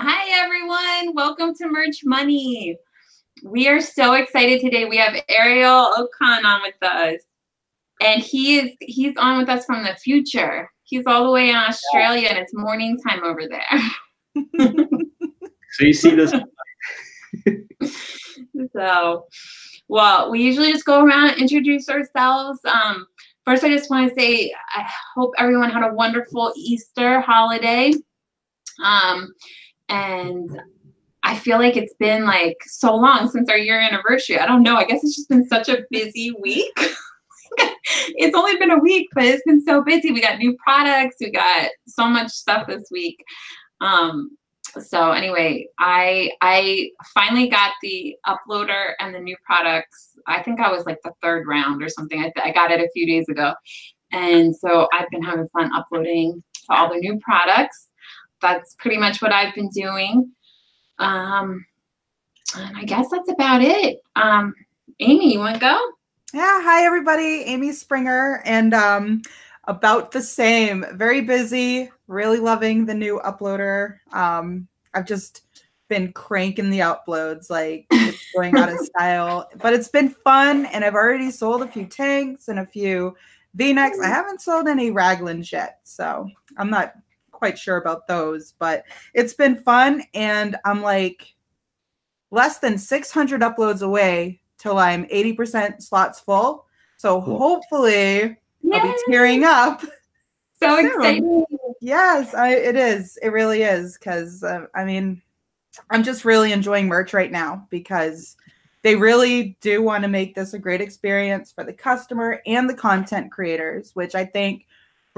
Hi, everyone. Welcome to Merch Money. We are so excited today. We have Ariel Ocon on with us, and he is he's on with us from the future. He's all the way in Australia, and it's morning time over there. so you see this. so, well, we usually just go around and introduce ourselves. Um, first, I just want to say I hope everyone had a wonderful Easter holiday. Um, and I feel like it's been like so long since our year anniversary. I don't know. I guess it's just been such a busy week. it's only been a week, but it's been so busy. We got new products. We got so much stuff this week. Um, so anyway, I I finally got the uploader and the new products. I think I was like the third round or something. I, I got it a few days ago, and so I've been having fun uploading to all the new products. That's pretty much what I've been doing. Um, and I guess that's about it. Um, Amy, you want to go? Yeah. Hi, everybody. Amy Springer, and um, about the same. Very busy. Really loving the new uploader. Um, I've just been cranking the uploads like it's going out of style, but it's been fun, and I've already sold a few tanks and a few V-necks. I haven't sold any raglans yet, so I'm not quite sure about those, but it's been fun. And I'm like less than 600 uploads away till I'm 80% slots full. So cool. hopefully Yay! I'll be tiering up. So soon. exciting. Yes, I, it is. It really is. Because, uh, I mean, I'm just really enjoying merch right now because they really do want to make this a great experience for the customer and the content creators, which I think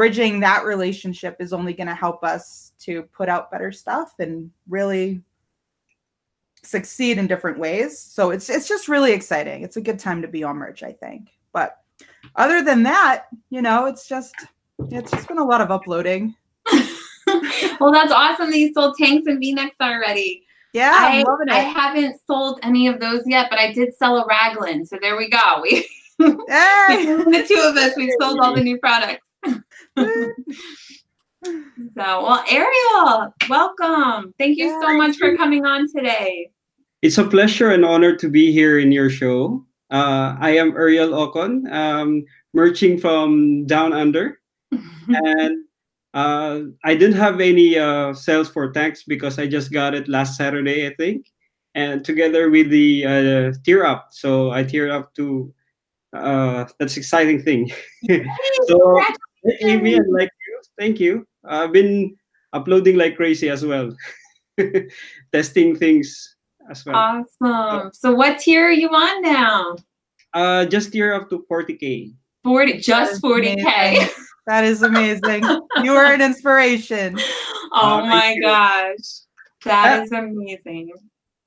bridging that relationship is only going to help us to put out better stuff and really succeed in different ways. So it's it's just really exciting. It's a good time to be on merch, I think. But other than that, you know, it's just it's just been a lot of uploading. well, that's awesome that you sold tanks and V-necks already. Yeah, I, I haven't sold any of those yet, but I did sell a raglan. So there we go. We hey. the two of us, we've sold all the new products so, well, Ariel, welcome. Thank you so much for coming on today. It's a pleasure and honor to be here in your show. Uh, I am Ariel Ocon, um, merching from Down Under. and uh, I didn't have any uh, sales for tax because I just got it last Saturday, I think. And together with the uh, tier up. So I tier up to uh, that's exciting thing. so Amy and like you, thank you. I've been uploading like crazy as well, testing things as well. Awesome. So what tier are you on now? Uh, just tier up to 40k. 40, just 40k. That is amazing. you are an inspiration. Oh uh, my gosh. that uh, is amazing.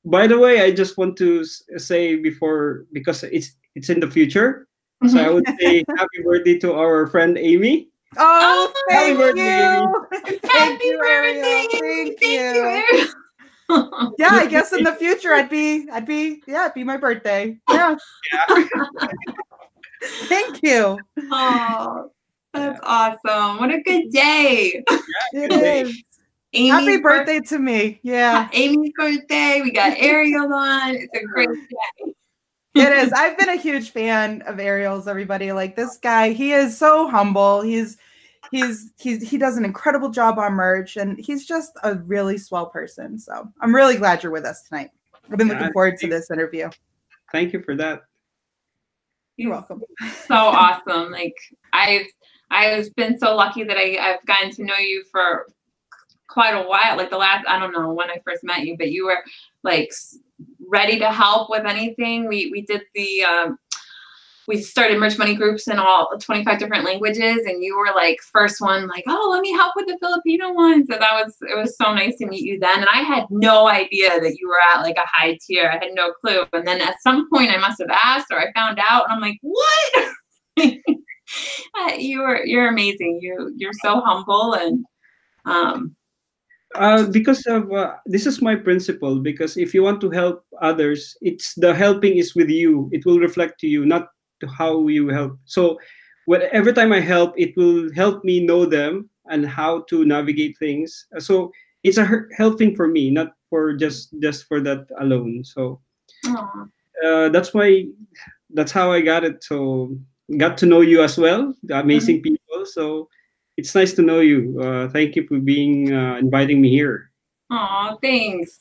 By the way, I just want to say before because it's it's in the future. So I mm-hmm. would say happy birthday to our friend Amy. Oh, oh thank happy you. Birthday, thank happy you, birthday. Thank, thank you. you yeah, I guess in the future I'd be I'd be yeah, it'd be my birthday. Yeah. yeah. thank you. Oh, that's awesome. What a good day. it is. Amy's Happy birthday to me. Yeah. Amy's birthday. We got Ariel on. It's a great day it is. I've been a huge fan of Ariel's. Everybody like this guy. He is so humble. He's he's he's he does an incredible job on merch, and he's just a really swell person. So I'm really glad you're with us tonight. I've been yeah, looking forward to this interview. Thank you for that. You're welcome. So awesome. Like I've I've been so lucky that I, I've gotten to know you for quite a while. Like the last, I don't know when I first met you, but you were like ready to help with anything. We we did the um, we started merch money groups in all 25 different languages and you were like first one like oh let me help with the filipino one so that was it was so nice to meet you then and i had no idea that you were at like a high tier. I had no clue. And then at some point i must have asked or i found out and i'm like what? You are you're amazing. You you're so humble and um uh, because of uh, this is my principle because if you want to help others it's the helping is with you it will reflect to you not to how you help so when, every time i help it will help me know them and how to navigate things so it's a helping for me, not for just just for that alone. So uh, that's why that's how I got it. So got to know you as well, the amazing people. So it's nice to know you. Uh, thank you for being uh, inviting me here. Oh, thanks.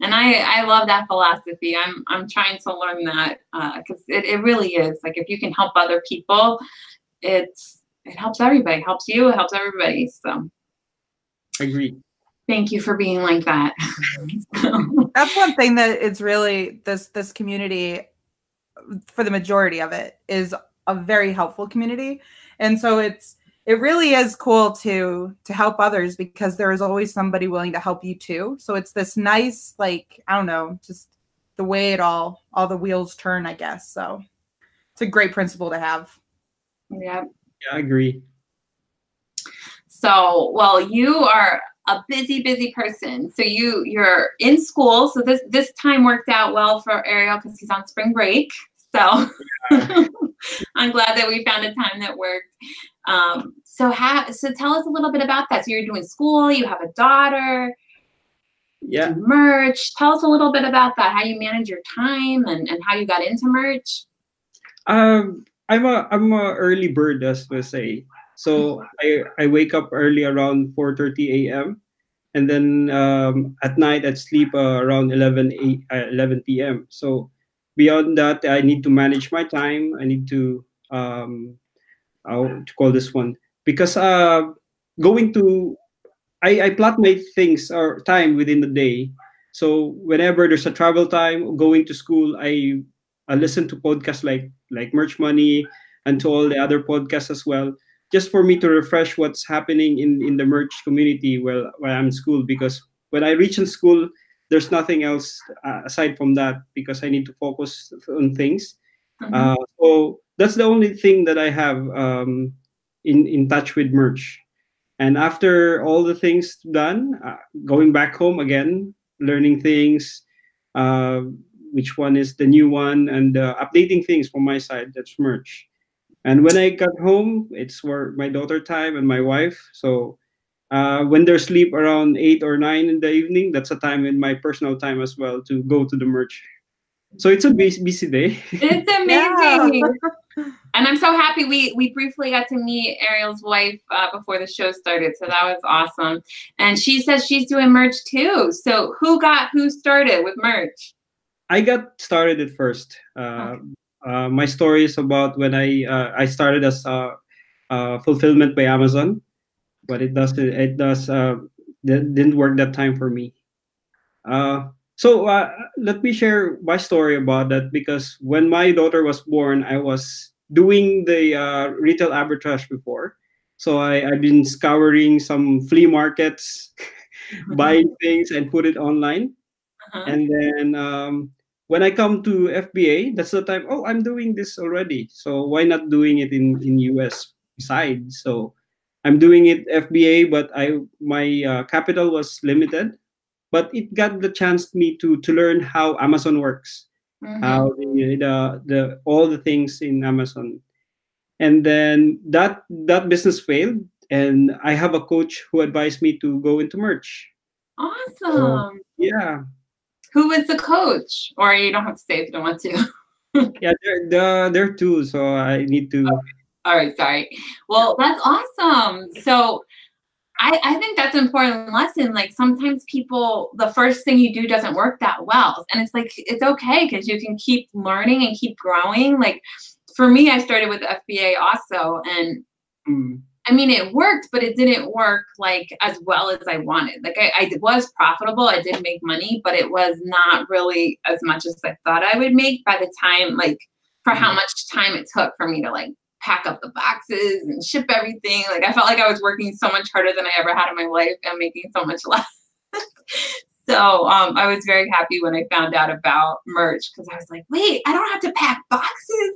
And I, I love that philosophy. I'm, I'm trying to learn that because it, it really is like if you can help other people, it's, it helps everybody. It helps you. It helps everybody. So I agree. thank you for being like that. That's one thing that it's really this this community for the majority of it is a very helpful community. And so it's it really is cool to to help others because there is always somebody willing to help you too. So it's this nice like I don't know, just the way it all all the wheels turn, I guess. So it's a great principle to have. yeah. Yeah, I agree. So, well, you are a busy, busy person. So you you're in school. So this this time worked out well for Ariel because he's on spring break. So I'm glad that we found a time that worked. Um, so so tell us a little bit about that. So you're doing school. You have a daughter. Yeah. Merch. Tell us a little bit about that. How you manage your time and and how you got into merch. Um, I'm a I'm a early bird, as we say. So I I wake up early around 4:30 a.m. and then um, at night I'd sleep uh, around 11 8, uh, 11 p.m. So beyond that, I need to manage my time. I need to um, how to call this one because uh, going to I, I plot my things or time within the day. So whenever there's a travel time, going to school, I I listen to podcasts like like Merch Money and to all the other podcasts as well, just for me to refresh what's happening in in the merch community while while I'm in school. Because when I reach in school, there's nothing else uh, aside from that because I need to focus on things. Mhm. Uh, so that's the only thing that I have um, in in touch with merch. And after all the things done, uh, going back home again, learning things, uh, which one is the new one, and uh, updating things from my side. That's merch. And when I got home, it's for my daughter time and my wife. So uh, when they're sleep around eight or nine in the evening, that's a time in my personal time as well to go to the merch. So it's a busy, busy day. It's amazing. And I'm so happy we we briefly got to meet Ariel's wife uh, before the show started, so that was awesome. And she says she's doing merch too. So who got who started with merch? I got started at first. Uh, uh, my story is about when I uh, I started as uh, uh, fulfillment by Amazon, but it does it does uh, that didn't work that time for me. Uh, so uh, let me share my story about that because when my daughter was born, I was doing the uh, retail arbitrage before. So I, I've been scouring some flea markets, buying things and put it online Uh-huh. and then um, when I come to FBA, that's the time. Oh, I'm doing this already. So why not doing it in in US side? So I'm doing it FBA, but I my uh, capital was limited, but it got the chance me to to learn how Amazon works, Mhm. how the, the the all the things in Amazon, and then that that business failed, and I have a coach who advised me to go into merch. Awesome. Yeah, Who was the coach? Or you don't have to say if you don't want to. yeah, there, there, there are two, so I need to. All right, sorry. Well, that's awesome. So I, I think that's an important lesson. Like sometimes people, the first thing you do doesn't work that well. And it's like, it's okay because you can keep learning and keep growing. Like for me, I started with FBA also. And Mm, I mean, it worked, but it didn't work like as well as I wanted. Like I, I was profitable, I did make money, but it was not really as much as I thought I would make by the time, like, for how much time it took for me to like pack up the boxes and ship everything. Like I felt like I was working so much harder than I ever had in my life and making so much less. so um, I was very happy when I found out about merch because I was like, wait, I don't have to pack boxes.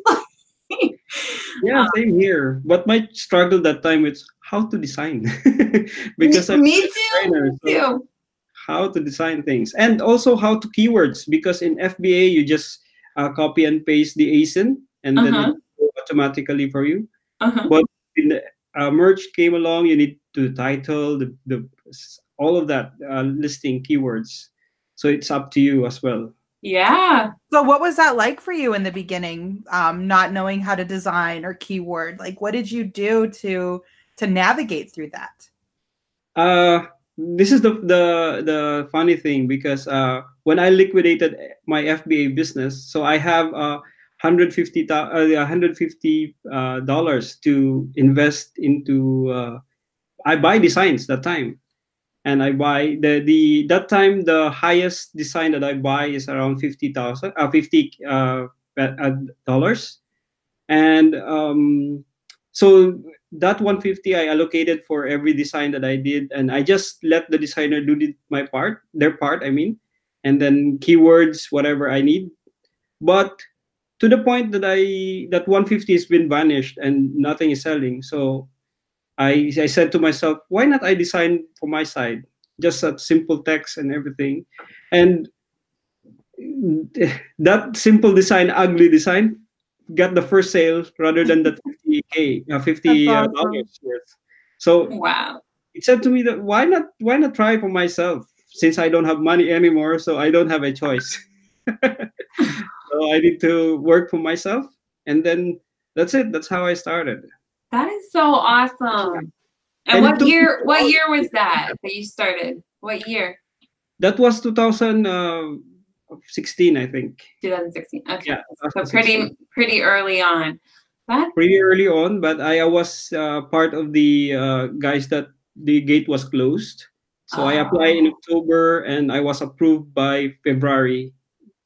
yeah, same here. But my struggle that time is how to design because me, I'm me a too. designer. Me so too. how to design things and also how to keywords because in FBA you just uh, copy and paste the ASIN and then Uh-huh. will automatically for you. Uh-huh. But in the uh, merch came along, you need to title the, the all of that uh, listing keywords. So it's up to you as well. Yeah. So what was that like for you in the beginning? Um, not knowing how to design or keyword? Like what did you do to to navigate through that? Uh this is the the the funny thing because uh when I liquidated my FBA business, so I have uh 150 uh, 150 uh, dollars to invest into uh, I buy designs that time. And I buy the the that time the highest design that I buy is around 50,000 uh, 50 uh, dollars. And um, so that 150 I allocated for every design that I did. And I just let the designer do the, my part their part I mean and then keywords whatever I need. But to the point that I that 150 has been vanished and nothing is selling. So I I said to myself, why not I design for my side, just a simple text and everything, and that simple design, ugly design, got the first sale rather than the 50k, uh, 50 uh, dollars worth. So wow, it said to me that why not why not try for myself since I don't have money anymore, so I don't have a choice. so I need to work for myself, and then that's it. That's how I started. That is so awesome. And, and what year? What year was that that you started? What year? That was 2016, I think. 2016. Okay. Yeah, so pretty pretty early on. That pretty early on, but I, I was uh, part of the uh, guys that the gate was closed. So oh. I applied in October and I was approved by February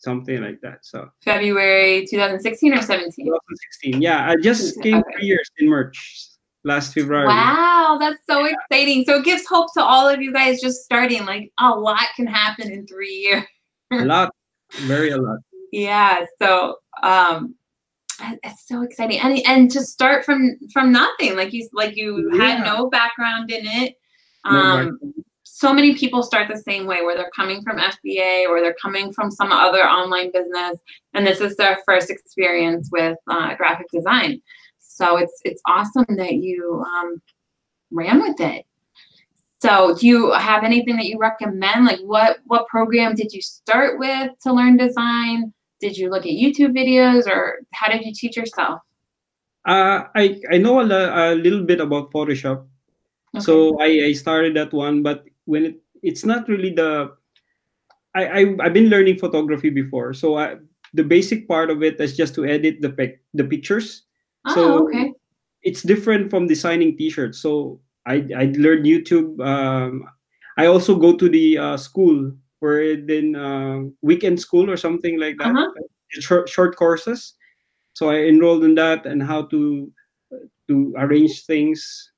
something like that. So February 2016 or 17? 2016. Yeah, I just came okay. three years in March last February. Wow, that's so yeah. exciting. So it gives hope to all of you guys just starting. Like a lot can happen in three years. a lot, very a lot. Yeah. So um it's so exciting and and to start from from nothing like you like you yeah. had no background in it um no so many people start the same way where they're coming from FBA or they're coming from some other online business and this is their first experience with uh, graphic design. So it's it's awesome that you um, ran with it. So do you have anything that you recommend? Like what what program did you start with to learn design? Did you look at YouTube videos or how did you teach yourself? Uh, I, I know a, a little bit about Photoshop. Okay. So I, I started that one, but when it it's not really the I, I I've been learning photography before, so I, the basic part of it is just to edit the pic, the pictures. Oh, so okay. It's different from designing T-shirts. So I I learned YouTube. Um, I also go to the uh, school where then uh, weekend school or something like that. Uh-huh. Short short courses. So I enrolled in that and how to to arrange things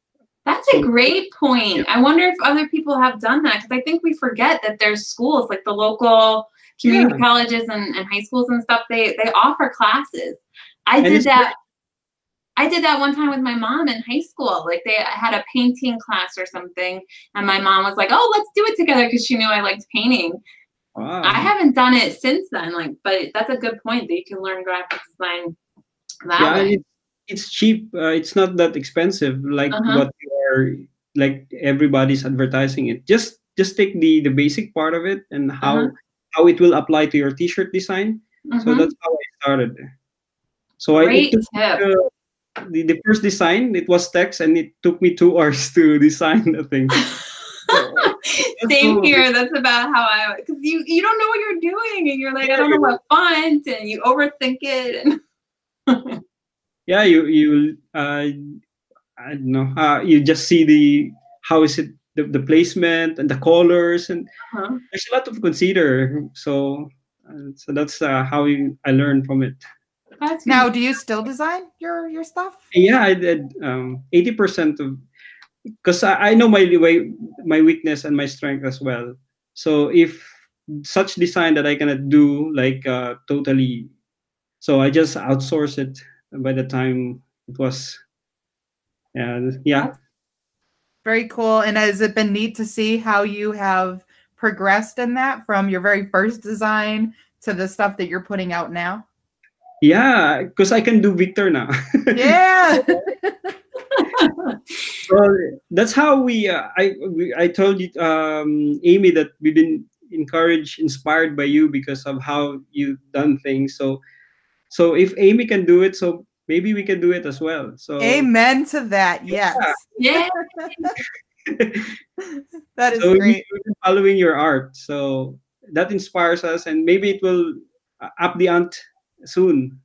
that's a great point. I wonder if other people have done that because I think we forget that there's schools like the local community yeah. colleges and, and high schools and stuff. They they offer classes. I and did that. I did that one time with my mom in high school. Like they had a painting class or something, and my mom was like, "Oh, let's do it together," because she knew I liked painting. Wow. I haven't done it since then. Like, but that's a good point that you can learn graphic design that yeah, way it's cheap. Uh, it's not that expensive like uh-huh. what you are like everybody's advertising it. Just just take the the basic part of it and how uh-huh. how it will apply to your t-shirt design. Uh-huh. So mm-hmm. that's how I started. So Great I took, uh, the, the first design it was text and it took me two hours to design the thing. Same so, here. That's about how I because you you don't know what you're doing and you're like I don't know what font and you overthink it. And yeah you you uh, i don't know. Uh, you just see the how is it the, the placement and the colors and uh-huh. there's a lot to consider. So uh, so that's uh, how you, i learned from it. That's now do you still design your your stuff? Yeah i did um 80% of because I, I know my way my weakness and my strength as well. So if such design that i cannot do like uh totally so i just outsource it by the time it was and yeah. Very cool. And has it been neat to see how you have progressed in that from your very first design to the stuff that you're putting out now? Yeah because i can do vector now. Yeah. Well, that's how we. Uh, I we, I told you, um, Amy, that we've been encouraged, inspired by you because of how you've done things. So, so if Amy can do it, so maybe we can do it as well. So, amen to that. Yes. Yeah. that is so great. we've been following your art, so that inspires us, and maybe it will uh, up the ant soon.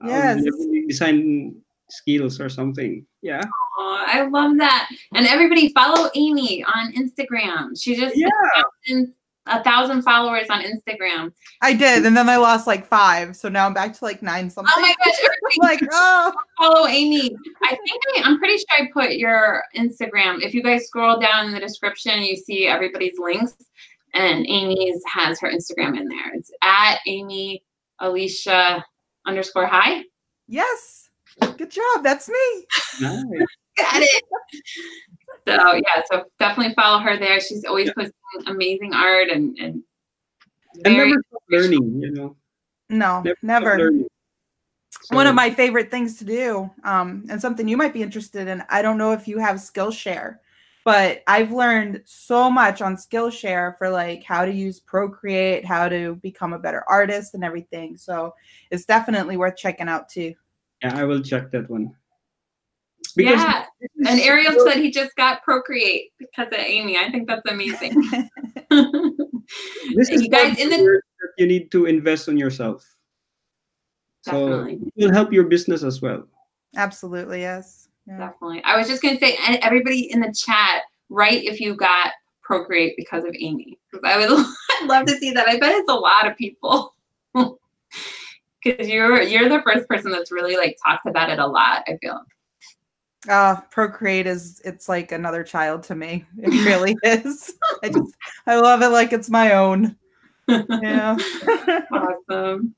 Um, Yes. design skills or something. Yeah. Aw, I love that. And everybody follow Amy on Instagram. She just Yeah. A thousand, followers on Instagram. I did, and then I lost like five, so now I'm back to like nine something. Oh my gosh, like, oh, follow Amy. I think I, I'm pretty sure I put your Instagram. If you guys scroll down in the description, you see everybody's links, and Amy's has her Instagram in there. It's at Amy Alicia underscore hi. yes, good job. That's me. Nice. Got it. So yeah, so definitely follow her there. She's always posting amazing art and and And never learning. You know. No, Never never. learning. One of my favorite things to do, um, and something you might be interested in. I don't know if you have Skillshare, but I've learned so much on Skillshare for like how to use Procreate, how to become a better artist, and everything. So it's definitely worth checking out too. Yeah, I will check that one. Yeah. And is- Ariel said he just got Procreate because of Amy. I think that's amazing. this is you guys in the- you need to invest on yourself. So Definitely. it will help your business as well. Absolutely, yes. Yeah. Definitely. I was just gonna say, and everybody in the chat, write if you got Procreate because of Amy. 'Cause I would I'd love to see that. I bet it's a lot of people. Because you're you're the first person that's really like talked about it a lot. I feel. Uh, Procreate is it's like another child to me. It really is. I just I love it like it's my own. Yeah. awesome.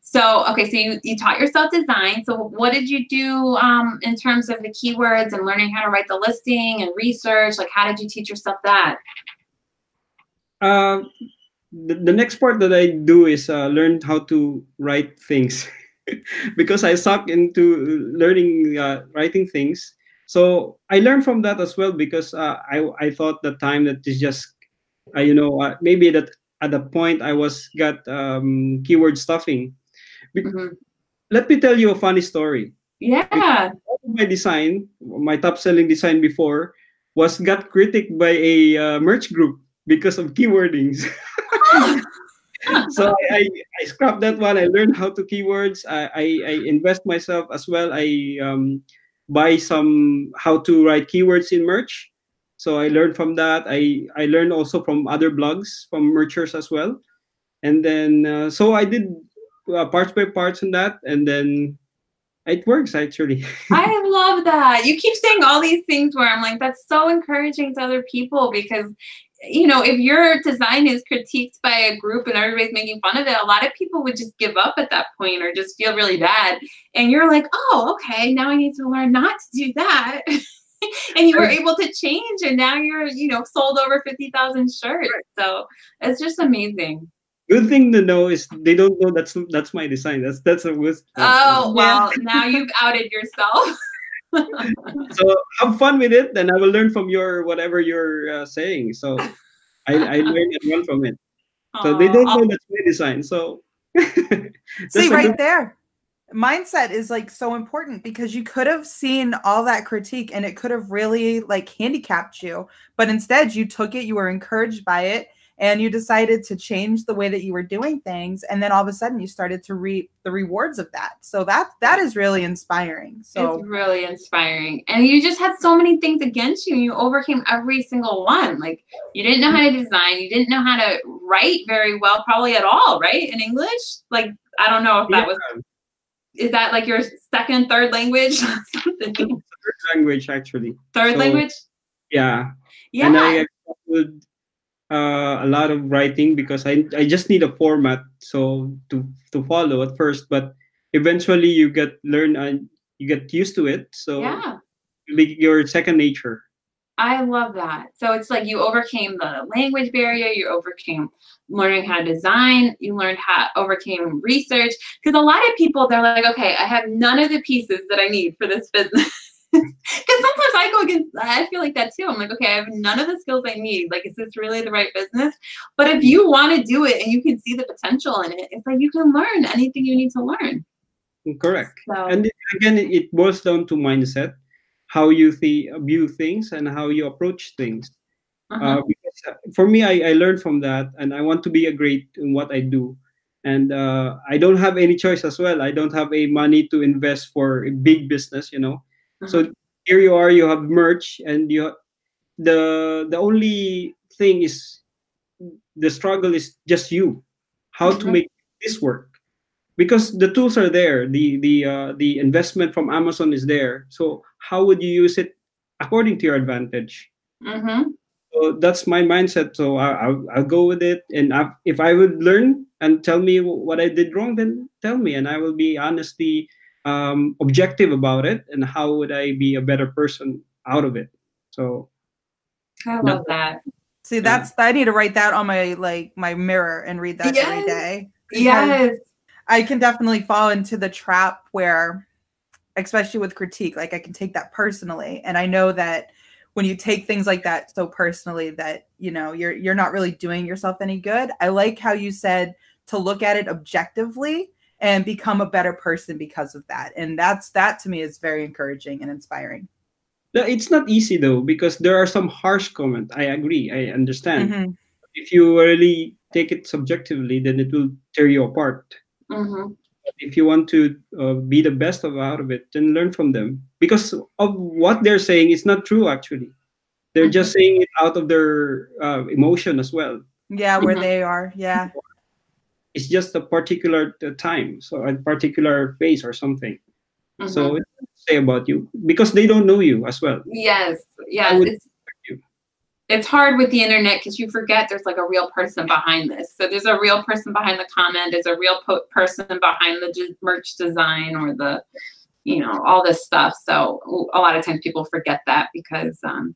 So, okay, so you, you taught yourself design. So, what did you do um, in terms of the keywords and learning how to write the listing and research? Like, how did you teach yourself that? Uh, the, the next part that I do is uh, learn how to write things because I suck into learning uh, writing things. So I learned from that as well because uh, I I thought the time that is just uh, you know uh, maybe that at the point I was got um, keyword stuffing. Mhm. Let me tell you a funny story. Yeah. my design, my top selling design before, was got critiqued by a uh, merch group because of keywordings. so I, I, I scrapped that one. I learned how to keywords. I, I, I invest myself as well. I um, buy some how to write keywords in merch. So I learned from that. I, I learned also from other blogs from merchers as well. And then uh, so I did uh, parts by parts on that, and then it works actually. I love that. You keep saying all these things where I'm like, that's so encouraging to other people because, you know, if your design is critiqued by a group and everybody's making fun of it, a lot of people would just give up at that point or just feel really bad. And you're like, oh, okay, now I need to learn not to do that. and you were able to change, and now you're, you know, sold over 50,000 shirts. So it's just amazing. Good thing to know is they don't know that's that's my design. That's that's a wisp. Oh, well, now you've outed yourself. so have fun with it, then I will learn from your whatever you're uh, saying. So I I learn and run from it. So they don't know that's my design. So See right good- there. Mindset is like so important because you could have seen all that critique and it could have really like handicapped you. But instead you took it, you were encouraged by it, and you decided to change the way that you were doing things. And then all of a sudden you started to reap the rewards of that. So that that is really inspiring. So it's really inspiring. And you just had so many things against you and you overcame every single one. Like you didn't know how to design, you didn't know how to write very well, probably at all, right? In English? Like I don't know if that was is that like your second, third language? Third language actually. third So, language? Yeah. Yeah. And I accepted uh, a lot of writing because I I just need a format so to to follow at first, but eventually you get learn and you get used to it. So yeah. your second nature. I love that. So it's like you overcame the language barrier, you overcame learning how to design, you learned how overcame research. Because a lot of people they're like, okay, I have none of the pieces that I need for this business. sometimes I go against, I feel like that too. I'm like, okay, I have none of the skills I need. Like, is this really the right business? But if you want to do it and you can see the potential in it, it's like you can learn anything you need to learn. Correct. So, And again, it- boils down to mindset, how you th- view things and how you approach things. uh-huh. Uh, because uh, for me, I, I learned from that, and I want to be a great in what I do. And uh, I don't have any choice as well. I don't have a money to invest for a big business, you know. So uh-huh. here you are, you have merch, and you the the only thing is the struggle is just you, how to Mhm. make this work, because the tools are there, the the uh, the investment from Amazon is there. So how would you use it according to your advantage? Mhm. So that's my mindset. So I, I'll, I'll go with it. And I, if I would learn and tell me what I did wrong, then tell me, and I will be honestly um, objective about it. And how would I be a better person out of it? So I No. love that. See, that's I need to write that on my like my mirror and read that every Yes. day. because Yes. I can definitely fall into the trap where, especially with critique, like I can take that personally, and I know that when you take things like that so personally, that you know you're you're not really doing yourself any good. I like how you said to look at it objectively and become a better person because of that, and that's that to me is very encouraging and inspiring. no, it's not easy though, because there are some harsh comments. I agree. I understand. Mhm. If you really take it subjectively, then it will tear you apart. Mhm. if you want to uh, be the best of out of it then learn from them because of what they're saying is not true actually they're just saying it out of their uh, emotion as well Yeah, where Mhm. they are. Yeah. It's just a particular uh, time so a particular phase or something Mhm. so it's what they say about you because they don't know you as well Yes, yes. It's, it's hard with the internet because you forget there's like a real person behind this. So there's a real person behind the comment. There's a real po- person behind the merch design or the, you know, all this stuff. So a lot of times people forget that because, um,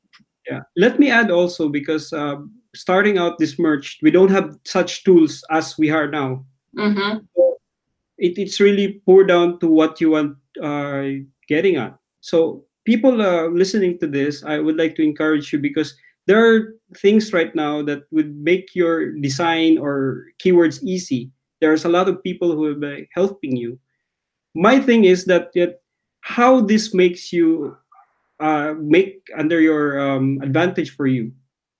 yeah let me add also because uh, starting out this merch we don't have such tools as we are now mhm, it, it's really pour down to what you want uh, getting at. So people uh, listening to this, I would like to encourage you because there are things right now that would make your design or keywords easy. There's a lot of people who will be helping you. My thing is that, that how this makes you uh, make under your um, advantage for you,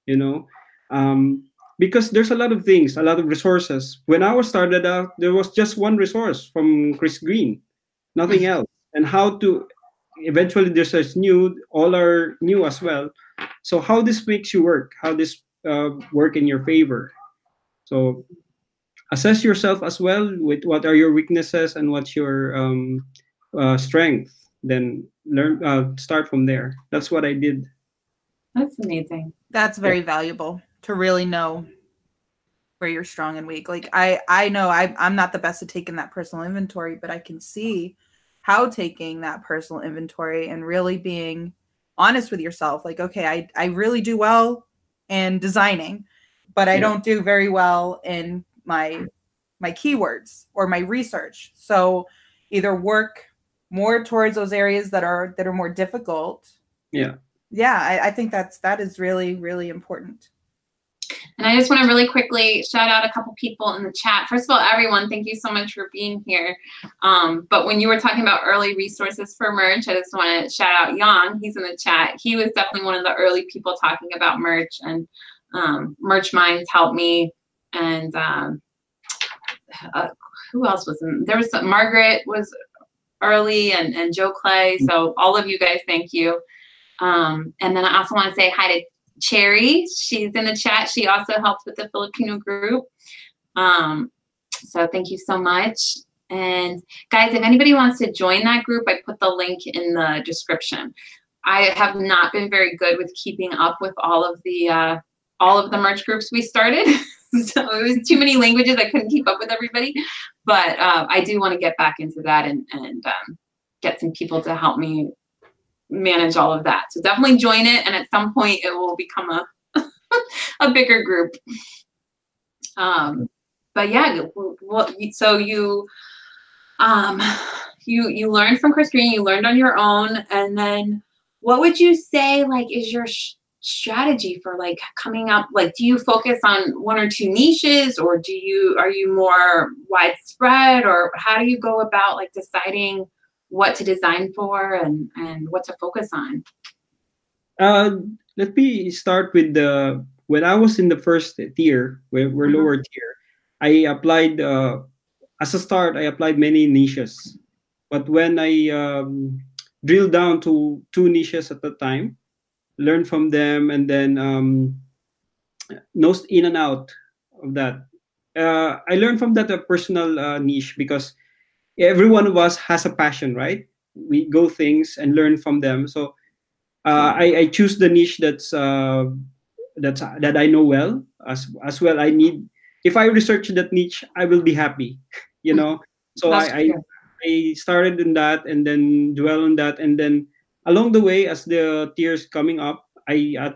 you know, um, because there's a lot of things, a lot of resources. When I was started out, there was just one resource from Chris Green, nothing else. And how to eventually there's a new, all are new as well. So how this makes you work, how this uh, work in your favor. So assess yourself as well with what are your weaknesses and what's your um, uh, strength. Then learn, uh, start from there. That's what I did. that's amazing. that's very valuable to really know where you're strong and weak like i i know I, i'm not the best at taking that personal inventory but i can see how taking that personal inventory and really being honest with yourself like okay i i really do well in designing but i Yeah. don't do very well in my my keywords or my research so either work more towards those areas that are that are more difficult Yeah. yeah I, I think that's that is really really important And I just want to really quickly shout out a couple people in the chat. First of all, everyone, thank you so much for being here. Um, but when you were talking about early resources for merch, I just want to shout out Yang. He's in the chat. He was definitely one of the early people talking about merch, and um, Merch Minds helped me. And um, uh, who else was in? There was some, Margaret was early, and and Joe Clay. So all of you guys, thank you. Um, and then I also want to say hi to Cherry. She's in the chat. She also helps with the Filipino group. Um, so thank you so much. And guys, if anybody wants to join that group, I put the link in the description. I have not been very good with keeping up with all of the uh, all of the merch groups we started. so it was too many languages. I couldn't keep up with everybody. But uh, I do want to get back into that and and um, get some people to help me manage all of that. So definitely join it, and at some point it will become a a bigger group. Um, but yeah, so you um you you learned from Chris Green, you learned on your own, and then what would you say like is your sh- strategy for like coming up like do you focus on one or two niches or do you are you more widespread or how do you go about like deciding what to design for and and what to focus on uh let me start with the when i was in the first tier where we're Mhm. lower tier i applied uh as a start i applied many niches but when i um, drilled down to two niches at the time learned from them and then um nosed in and out of that uh, i learned from that a personal uh, niche because every one of us has a passion right we go things and learn from them so uh, I, I choose the niche that's uh, that's that I know well as as well. I need if I research that niche, I will be happy, you know. So I, I. I started in that and then dwell on that and then along the way as the tiers coming up, I uh,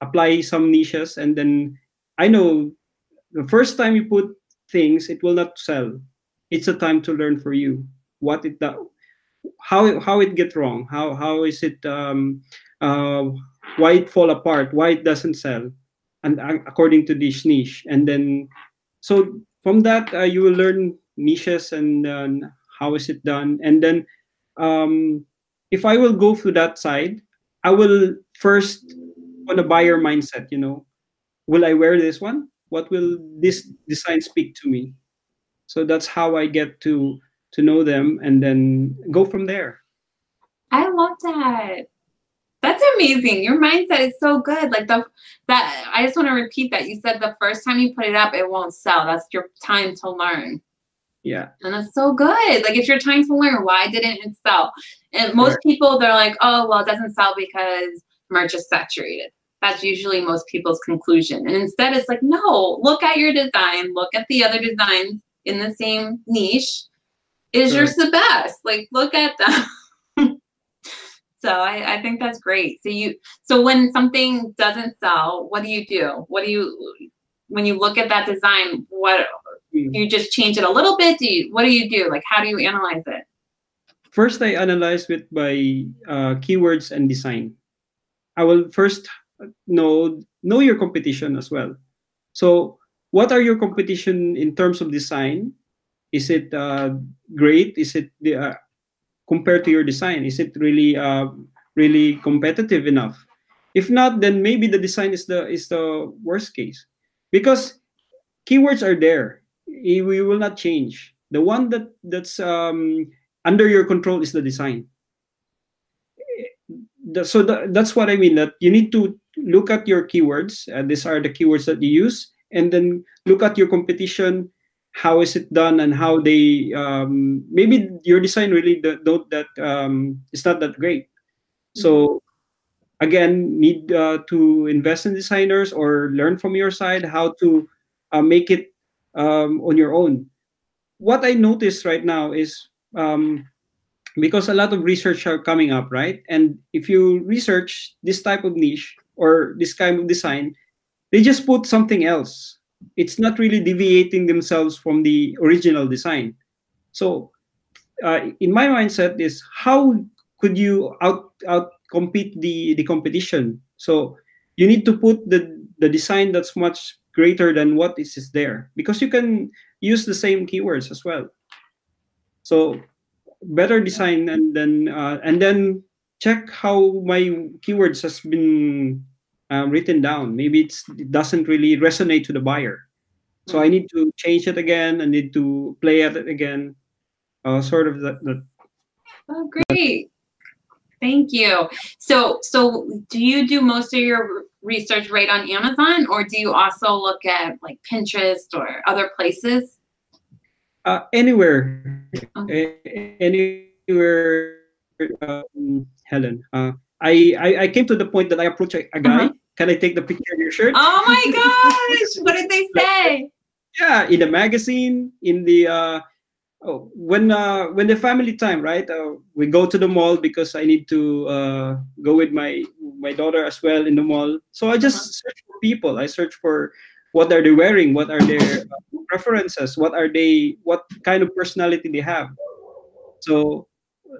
apply some niches and then I know the first time you put things, it will not sell. It's a time to learn for you what it does how how it get wrong how how is it um uh why it fall apart why it doesn't sell and uh, according to this niche. And then so from that uh, you will learn niches and uh, how is it done. And then um if i will go through that side i will first on a buyer mindset you know will i wear this one? What will this design speak to me so that's how i get to to know them and then go from there I love that. That's amazing. Your mindset is so good. Like the that I just want to repeat that. You said the first time you put it up, it won't sell. That's your time to learn. yeah And that's so good. Like it's your time to learn. Why didn't it sell? And most people they're like, oh well, it doesn't sell because merch is saturated. That's usually most people's conclusion. And instead it's like, no, look at your design, look at the other designs in the same niche. Is yours the best? Like look at them. so I, I think that's great. So you so when something doesn't sell, what do you do? What do you when you look at that design, what Mm. you just change it a little bit? Do you what do you do? Like how do you analyze it? first i analyze with by uh, keywords and design i will first know know your competition as well so what are your competition in terms of design? Is it uh, great? Is it uh, compared to your design is it really uh, really competitive enough? If not then maybe the design is the is the worst case. Because keywords are there. We will not change. The one that that's um, under your control is the design. So that's what i mean that you need to look at your keywords uh, these are the keywords that you use and then look at your competition. How is it done and how they um, maybe your design really do- don't that um, it's not that great. So again need uh, to invest in designers or learn from your side how to uh, make it um, on your own. What i notice right now is um, because a lot of research are coming up right? And if you research this type of niche or this kind of design they just put something else. It's not really deviating themselves from the original design. So uh, in my mindset is how could you out out compete the the competition? So you need to put the the design that's much greater than what is, is there because you can use the same keywords as well. So better design and then uh, and then check how my keywords has been um, written down maybe it's, it doesn't really resonate to the buyer so i need to change it again i need to play at it again uh, sort of that, that Oh, great. Thank you. So, so do you do most of your research right on Amazon, or do you also look at like Pinterest or other places? uh, anywhere Okay. Anywhere um, helen uh, I, I i came to the point that i approach a, a guy Uh-huh. can i take the picture of your shirt Oh my gosh! What did they say? yeah in the magazine in the uh oh, when uh when the family time right uh, we go to the mall because i need to uh go with my my daughter as well in the mall so i just search for people i search for what are they wearing what are their uh, preferences what are they what kind of personality they have so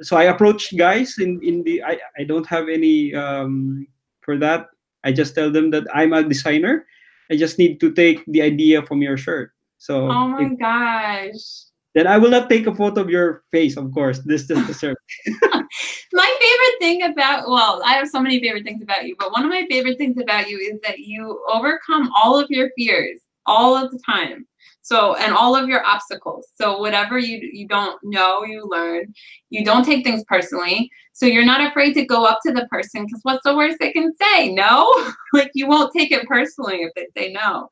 so I approach guys in in the I I don't have any um, for that. I just tell them that I'm a designer. I just need to take the idea from your shirt. So Oh my if- gosh. then I will not take a photo of your face, of course. This is the shirt. My favorite thing about well, I have so many favorite things about you, but one of my favorite things about you is that you overcome all of your fears all of the time. So and all of your obstacles. So whatever you you don't know, you learn. You don't take things personally. So you're not afraid to go up to the person because what's the worst they can say? No? like you won't take it personally if they say no.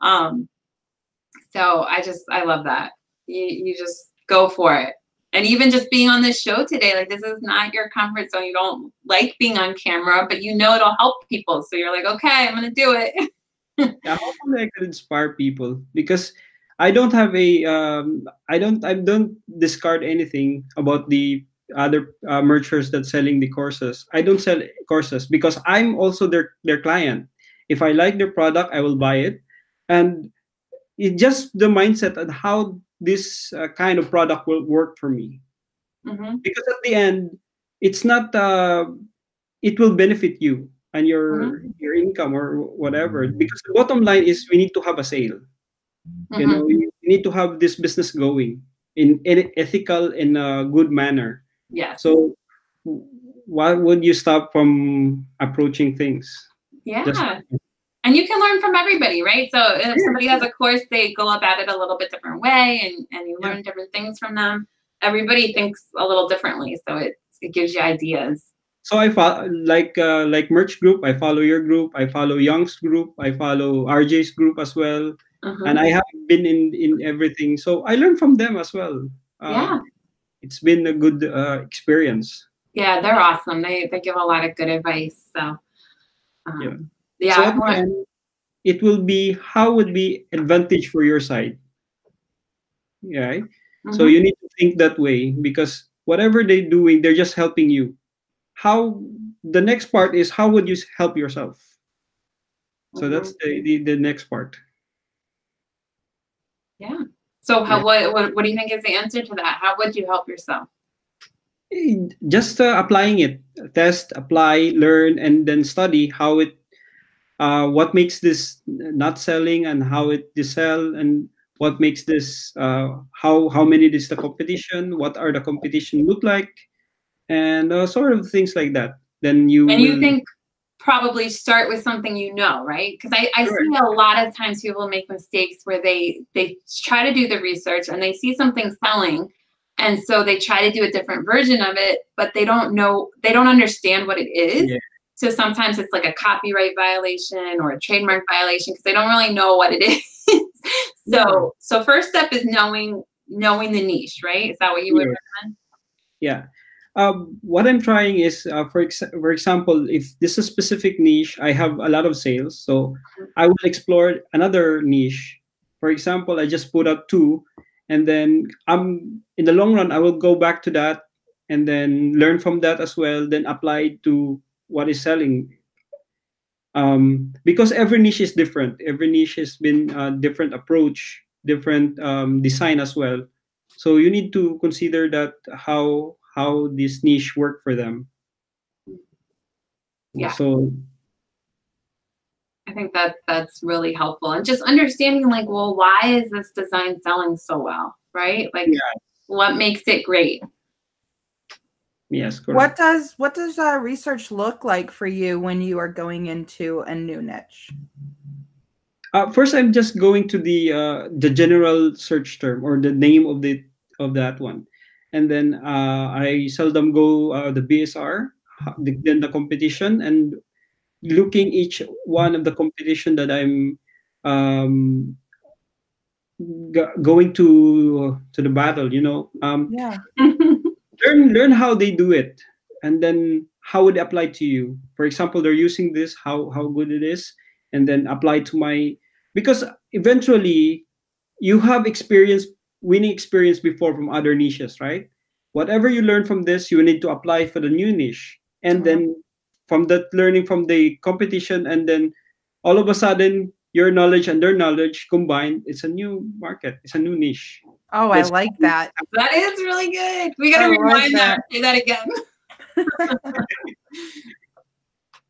Um so I just I love that. You you just go for it and even just being on this show today like this is not your comfort zone you don't like being on camera but you know it'll help people so you're like okay i'm gonna do it yeah, hopefully I could inspire people because I don't have a um, I don't I don't discard anything about the other uh, merchants that selling the courses. I don't sell courses because I'm also their their client. If I like their product, I will buy it, and it's just the mindset and how this uh, kind of product will work for me. Mhm. Because at the end, it's not uh, it will benefit you and your your income or whatever. Because the bottom line is we need to have a sale you Mhm. know you need to have this business going in, in ethical in a good manner. Yeah. so why would you stop from approaching things? Yeah. Just- and you can learn from everybody right? So if Yeah. somebody has a course they go about it a little bit different way and and you Yeah. learn different things from them. Everybody thinks a little differently so it it gives you ideas. So i follow like uh, like merch group i follow your group. I follow young's group. I follow rj's group as well Mhm. and i have been in in everything so i learn from them as well Uh, yeah it's been a good uh, experience yeah they're awesome they they give a lot of good advice so um, Yeah. yeah, so it will be how would be advantage for your side yeah So Mhm. you need to think that way because whatever they're doing, they're just helping you. How the next part is how would you help yourself? So that's the, the, the next part. Yeah. So how Yeah. what, what what do you think is the answer to that? How would you help yourself? Just uh, applying it, test, apply, learn, and then study how it, uh, what makes this not selling and how it is sell and what makes this, uh, how how many is the competition, what are the competition look like, and uh, sort of things like that. Then you And you will- think probably start with something you know, right? Because I, I Sure. see a lot of times people make mistakes where they they try to do the research and they see something selling and so they try to do a different version of it, but they don't know they don't understand what it is. Yeah. So sometimes it's like a copyright violation or a trademark violation because they don't really know what it is. so so first step is knowing knowing the niche, right? Is that what you would recommend? yeah um, what i'm trying is uh, for, ex- for example if this is a specific niche i have a lot of sales so i will explore another niche. For example i just put out two and then i'm in the long run i will go back to that and then learn from that as well then apply to what is selling. Um, because every niche is different. Every niche has been a different approach different um, design as well. So you need to consider that how how this niche work for them Yeah. so I think that that's really helpful and just understanding like, well, why is this design selling so well, right? Like, Yeah. what makes it great? yes correct. What does what does uh, research look like for you when you are going into a new niche? Uh, first, I'm just going to the uh, the general search term or the name of the of that one, and then uh, I seldom go uh, the BSR, the, then the competition, and looking each one of the competition that I'm um, go- going to to the battle. You know, um, Yeah. learn learn how they do it, and then how would it apply to you. For example, they're using this, how how good it is, and then apply to my because eventually you have experience winning experience before from other niches right whatever you learn from this you need to apply for the new niche and then from that learning from the competition and then all of a sudden your knowledge and their knowledge combined it's a new market it's a new niche Oh, I That's- like that. That is really good. We gotta I like that. that. Say that again.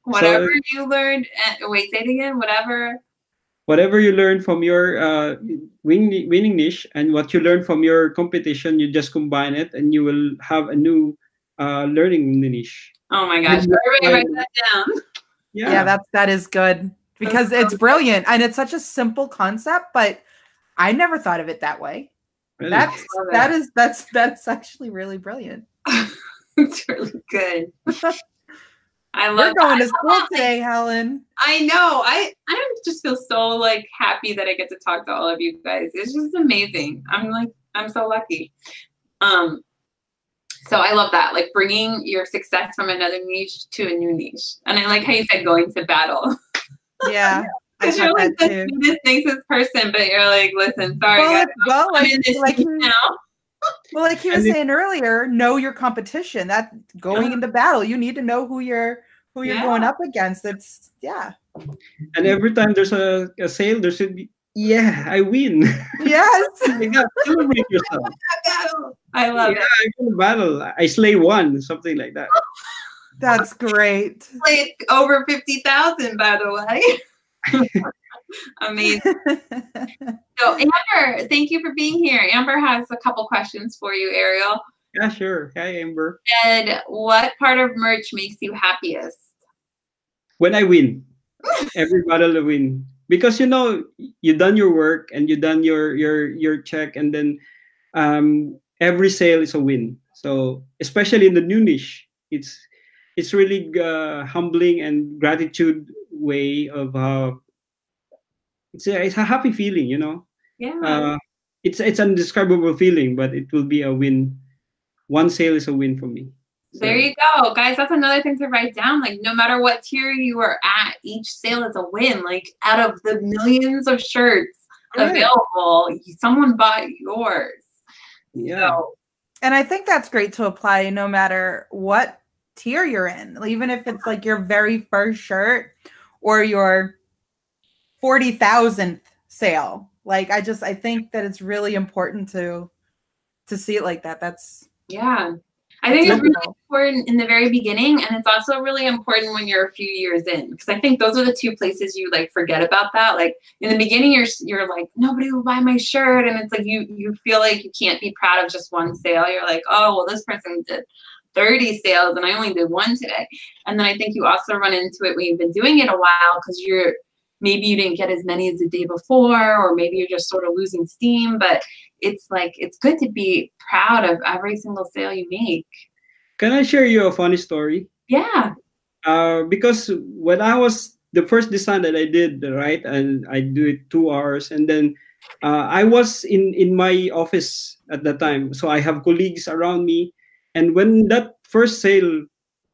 Whatever you learned. Uh, wait, say it again. Whatever. Whatever you learn from your uh, win- winning niche and what you learn from your competition, you just combine it and you will have a new uh, learning niche. Oh my gosh. Yeah. Everybody write that down. Yeah, Yeah, that's that is good because it's brilliant and it's such a simple concept, but I never thought of it that way. really. That's Love that it. is that's that's actually really brilliant. it's really good. I We're love going that. to school today, Helen. I know. I I just feel so like happy that I get to talk to all of you guys. It's just amazing. I'm like I'm so lucky. Um so I love that, like bringing your success from another niche to a new niche. And I like how you said going to battle. Yeah. Because you're like the sweetest, nicest person, but you're like, listen, sorry Well, guys, well, I'm like, in this like now. Well, like he was And it- saying earlier, know your competition. That going Yeah. into battle, you need to know who you're who you're going up against. It's yeah. and every time there's a, a sale, there should be, yeah, I win. Yes. Oh you celebrate yourself. I love it. yeah, I win battle. I slay one, something like that. That's great. it. Played over fifty thousand, by the way. Amazing. So Amber, thank you for being here. Amber has a couple questions for you, Ariel. Yeah, sure. Hi, Amber. And what part of merch makes you happiest? When I win, every battle I win. Because you know you've done your work and you've done your your your check, and then um, every sale is a win. So especially in the new niche, it's it's really uh, humbling and gratitude way of uh, it's a, it's a happy feeling, you know. Yeah. Uh, it's it's an indescribable feeling, but it will be a win. One sale is a win for me. So, There you go, guys. That's another thing to write down. Like, no matter what tier you are at, each sale is a win. Like, out of the millions of shirts Correct. available, someone bought yours. yeah. So, And I think that's great to apply no matter what tier you're in. Even if it's like your very first shirt or your 40,000th sale. Like I just I think that it's really important to to see it like that. That's yeah. I think it's really important in the very beginning, and it's also really important when you're a few years in, because I think those are the two places you like forget about that. Like in the beginning, you're you're like nobody will buy my shirt, and it's like you you feel like you can't be proud of just one sale. You're like, oh well, this person did 30 sales, and I only did one today. And then I think you also run into it when you've been doing it a while, because you're maybe you didn't get as many as the day before, or maybe you're just sort of losing steam. But it's like it's good to be proud of every single sale you make. Can I share you a funny story? Yeah. Uh, because when I was the first design that I did, right, and I do it two hours, and then uh, I was in in my office at that time, so I have colleagues around me, and when that first sale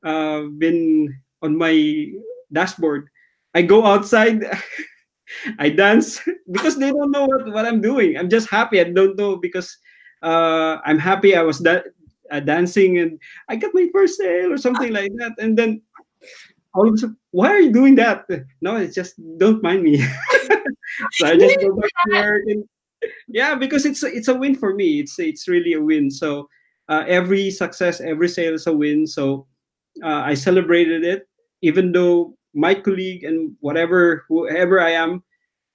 uh, been on my dashboard, I go outside. I dance because they don't know what, what I'm doing. I'm just happy. I don't know because uh, I'm happy. I was da- uh, dancing and I got my first sale or something like that. And then all of a sudden, why are you doing that? No, it's just don't mind me. so I just go back to work and yeah, because it's it's a win for me. It's it's really a win. So uh, every success, every sale is a win. So uh, I celebrated it, even though my colleague and whatever whoever I am,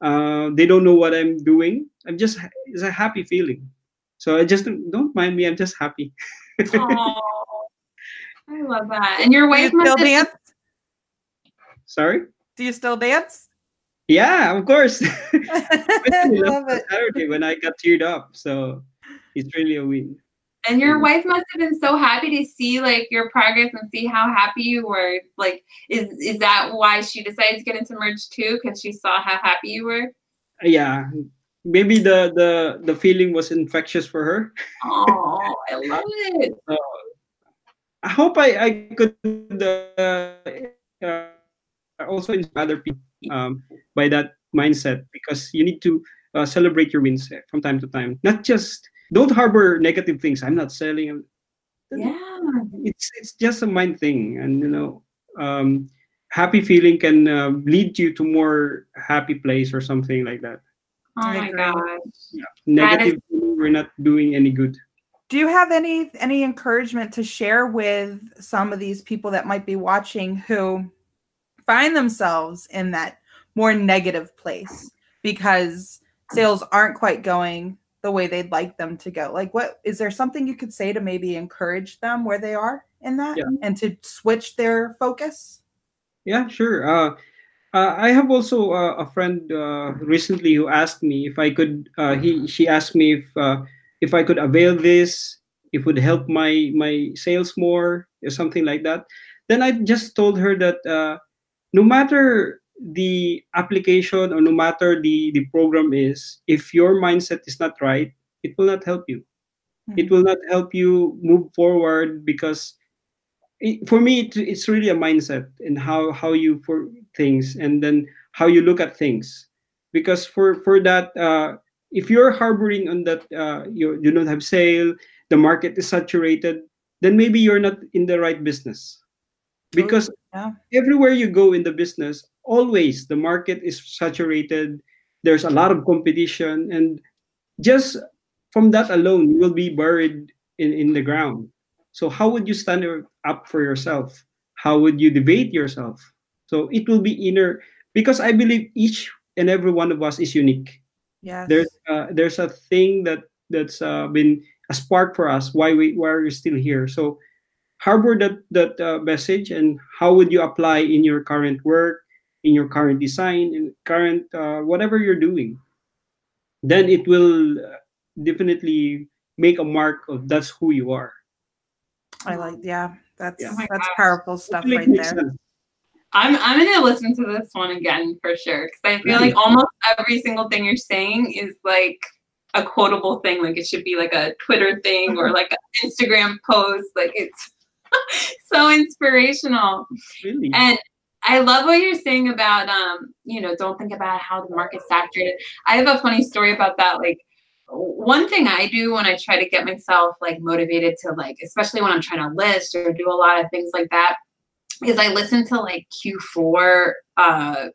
uh, they don't know what I'm doing. I'm just it's a happy feeling. So I just don't mind me. I'm just happy. Oh, I love that. And your Do you wife still must have dance? Sorry. Do you still dance? Yeah, of course. I love it. Saturday when I got tiered up. So it's really a win. And your wife must have been so happy to see like your progress and see how happy you were. Like, is is that why she decided to get into merch too? Because she saw how happy you were. Yeah, maybe the the the feeling was infectious for her. Oh, I love it. I hope I I could uh, uh, also inspire other people um, by that mindset because you need to uh, celebrate your wins from time to time. Not just don't harbor negative things. I'm not selling. Yeah. it's it's just a mind thing and you know um happy feeling can uh, lead you to more happy place or something like that Oh my agree. gosh. negative we're not doing any good. Do you have any any encouragement to share with some of these people that might be watching who find themselves in that more negative place because sales aren't quite going the way they'd like them to go? Like what is there something you could say to maybe encourage them where they are in that Yeah. and to switch their focus? Yeah, sure. Uh, uh, I have also uh, a friend uh, recently who asked me if I could. Uh, he she asked me if uh, if I could avail this, it would help my my sales more or something like that. Then I just told her that uh, no matter the application or no matter the the program is, if your mindset is not right, it will not help you. It will not help you move forward because it, for me it, it's really a mindset and how how you for things and then how you look at things because for for that uh if you're harboring on that uh you you don't have sale the market is saturated then maybe you're not in the right business because yeah. everywhere you go in the business always the market is saturated there's a lot of competition and just from that alone you will be buried in in the ground so how would you stand up for yourself? How would you debate yourself? So it will be inner because I believe each and every one of us is unique. yeah There's uh, there's a thing that that's uh, been a spark for us why we why we're still here. So harbor that that uh, message and how would you apply in your current work, in your current design, in current uh, whatever you're doing. Then it will uh, definitely make a mark of that's who you are. I like yeah, that's Yeah. Oh that's gosh. powerful stuff Hopefully right there. sense. I'm I'm gonna listen to this one again for sure because I feel Really? like almost every single thing you're saying is like a quotable thing. Like it should be like a Twitter thing or like an Instagram post. Like it's so inspirational. Really. And I love what you're saying about um, you know, don't think about how the market's saturated. I have a funny story about that. Like one thing I do when I try to get myself like motivated to like, especially when I'm trying to list or do a lot of things like that, is I listen to like Q4 uh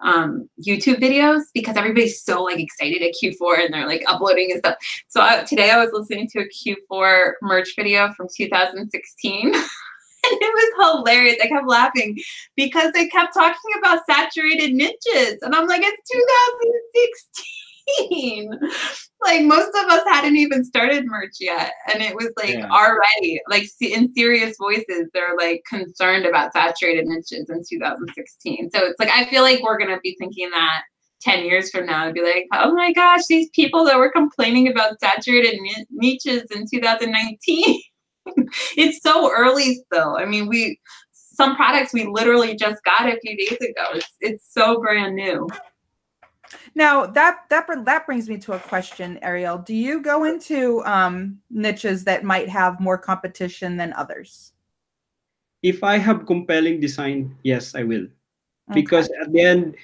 um YouTube videos because everybody's so like excited at Q4 and they're like uploading and stuff. So I, today I was listening to a Q4 merch video from 2016 and it was hilarious. I kept laughing because they kept talking about saturated niches and I'm like it's 2016. like most of us hadn't even started merch yet and it was like Yeah. already like in serious voices they're like concerned about saturated niches in 2016 so it's like i feel like we're gonna be thinking that 10 years from now and be like oh my gosh these people that were complaining about saturated niches in 2019 it's so early still i mean we some products we literally just got a few days ago it's it's so brand new Now that that that brings me to a question, Ariel. Do you go into um, niches that might have more competition than others? if I have compelling design, yes, I will. Okay. Because at the end,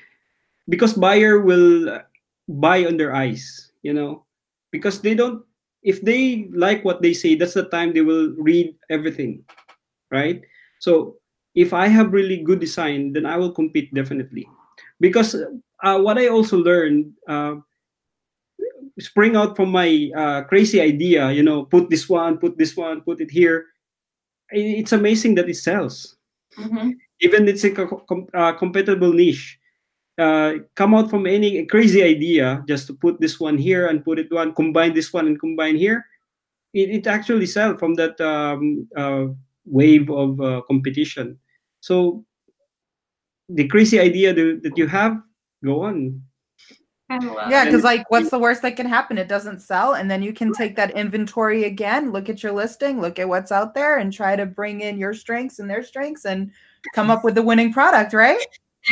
because buyer will uh, buy on their eyes, you know, because they don't. If they like what they say, that's the time they will read everything, right? So if I have really good design, then I will compete definitely. Because uh, what I also learned, uh, spring out from my uh, crazy idea, you know, put this one, put this one, put it here. It's amazing that it sells Mhm. even it's a co- com- uh, compatible niche uh, come out from any crazy idea just to put this one here and put it one combine this one and combine here it, it actually sell from that um, uh, wave of uh, competition so the crazy idea that, that you have go on Yeah, because like, what's the worst that can happen? It doesn't sell, and then you can take that inventory again, look at your listing, look at what's out there, and try to bring in your strengths and their strengths, and come up with the winning product. Right?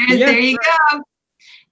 There, Yeah. there you go.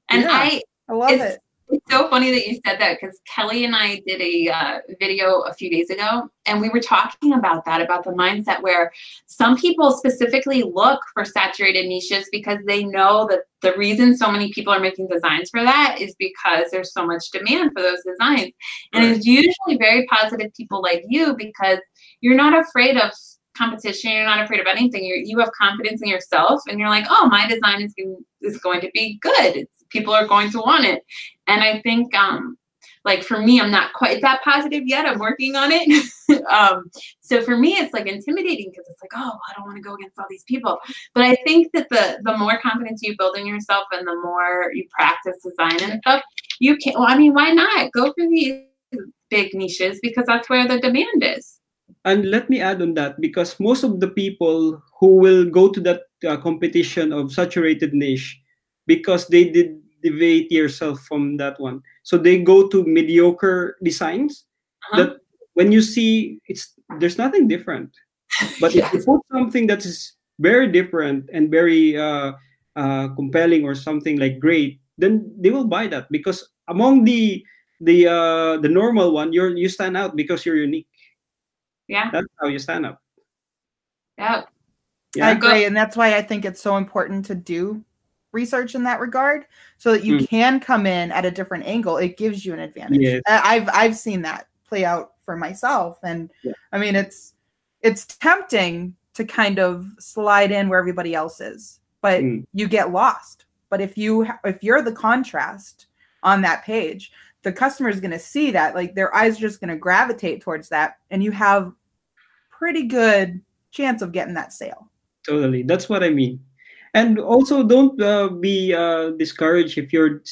And Yeah. I, I love It's- it. it's so funny that you said that because Kelly and I did a uh, video a few days ago, and we were talking about that, about the mindset where some people specifically look for saturated niches because they know that the reason so many people are making designs for that is because there's so much demand for those designs. And it's usually very positive people like you because you're not afraid of competition you're not afraid of anything you you have confidence in yourself and you're like oh my design is going, is going to be good it's, people are going to want it. And i think um like for me i'm not quite that positive yet. I'm working on it. Um, so for me it's like intimidating because it's like oh i don't want to go against all these people. But i think that the the more confidence you build in yourself and the more you practice design and stuff you can well i mean why not? Go for these big niches because that's where the demand is. And let me add on that because most of the people who will go to that uh, competition of saturated niche because they did deviate yourself from that one. So they go to mediocre designs Uh-huh. that when you see it's there's nothing different. But if you put something that is very different and very uh, uh, compelling or something like great then they will buy that because among the the uh, the normal one you're you stand out because you're unique. Yeah. That's how you stand out yeah. I agree, and that's why I think it's so important to do research in that regard, so that you Mm. can come in at a different angle. It gives you an advantage. Yes. I've I've seen that play out for myself, and Yeah. I mean it's it's tempting to kind of slide in where everybody else is, but Mm. you get lost. But if you if you're the contrast on that page, the customer is going to see that, like their eyes are just going to gravitate towards that, and you have pretty good chance of getting that sale. totally that's what i mean and also don't uh, be uh, discouraged if your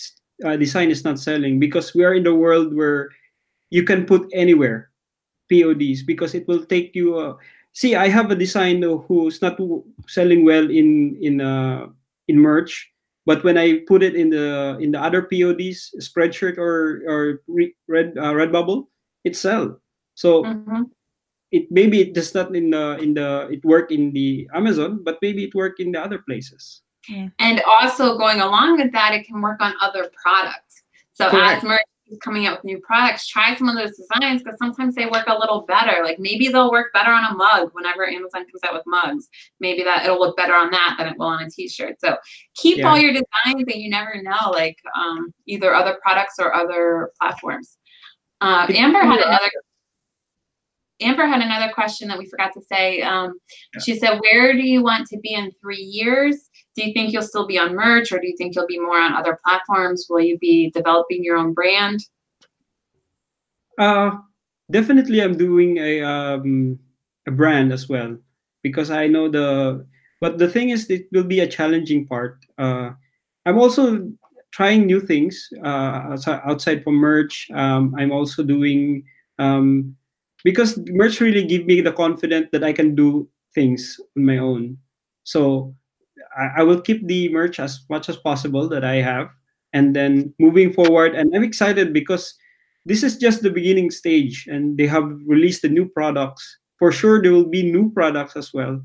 uh, design is not selling because we are in the world where you can put anywhere pods because it will take you uh, see i have a design who's not selling well in in uh, in merch but when i put it in the in the other pods spreadshirt or or red uh, red bubble it sell so Mhm. It maybe it does not in the in the it work in the Amazon, but maybe it work in the other places. And also going along with that, it can work on other products. So Correct. as merch is coming out with new products, try some of those designs because sometimes they work a little better. Like maybe they'll work better on a mug whenever Amazon comes out with mugs. Maybe that it'll look better on that than it will on a t-shirt. So keep Yeah. all your designs and you never know, like um, either other products or other platforms. Uh, Amber had another Amber had another question that we forgot to say. Um, Yeah. She said, "Where do you want to be in three years? Do you think you'll still be on merch, or do you think you'll be more on other platforms? Will you be developing your own brand?" Uh definitely I'm doing a um a brand as well because I know the but the thing is it will be a challenging part. Uh I'm also trying new things uh outside, outside from merch. Um I'm also doing um because merch really give me the confidence that I can do things on my own. So I, I will keep the merch as much as possible that I have. And then moving forward and I'm excited because this is just the beginning stage and they have released the new products. For sure there will be new products as well.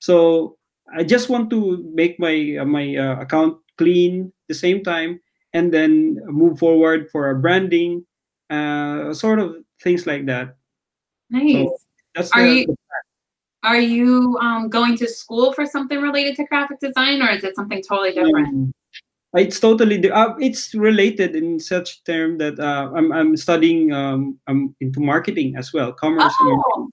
So i just want to make my uh, my uh, account clean at the same time and then move forward for a branding uh, sort of things like that Nice. So- Are the, you- Are you um, going to school for something related to graphic design, or is it something totally different? Um, it's totally uh, it's related in such term that uh, I'm I'm studying um, I'm into marketing as well, commerce. Oh,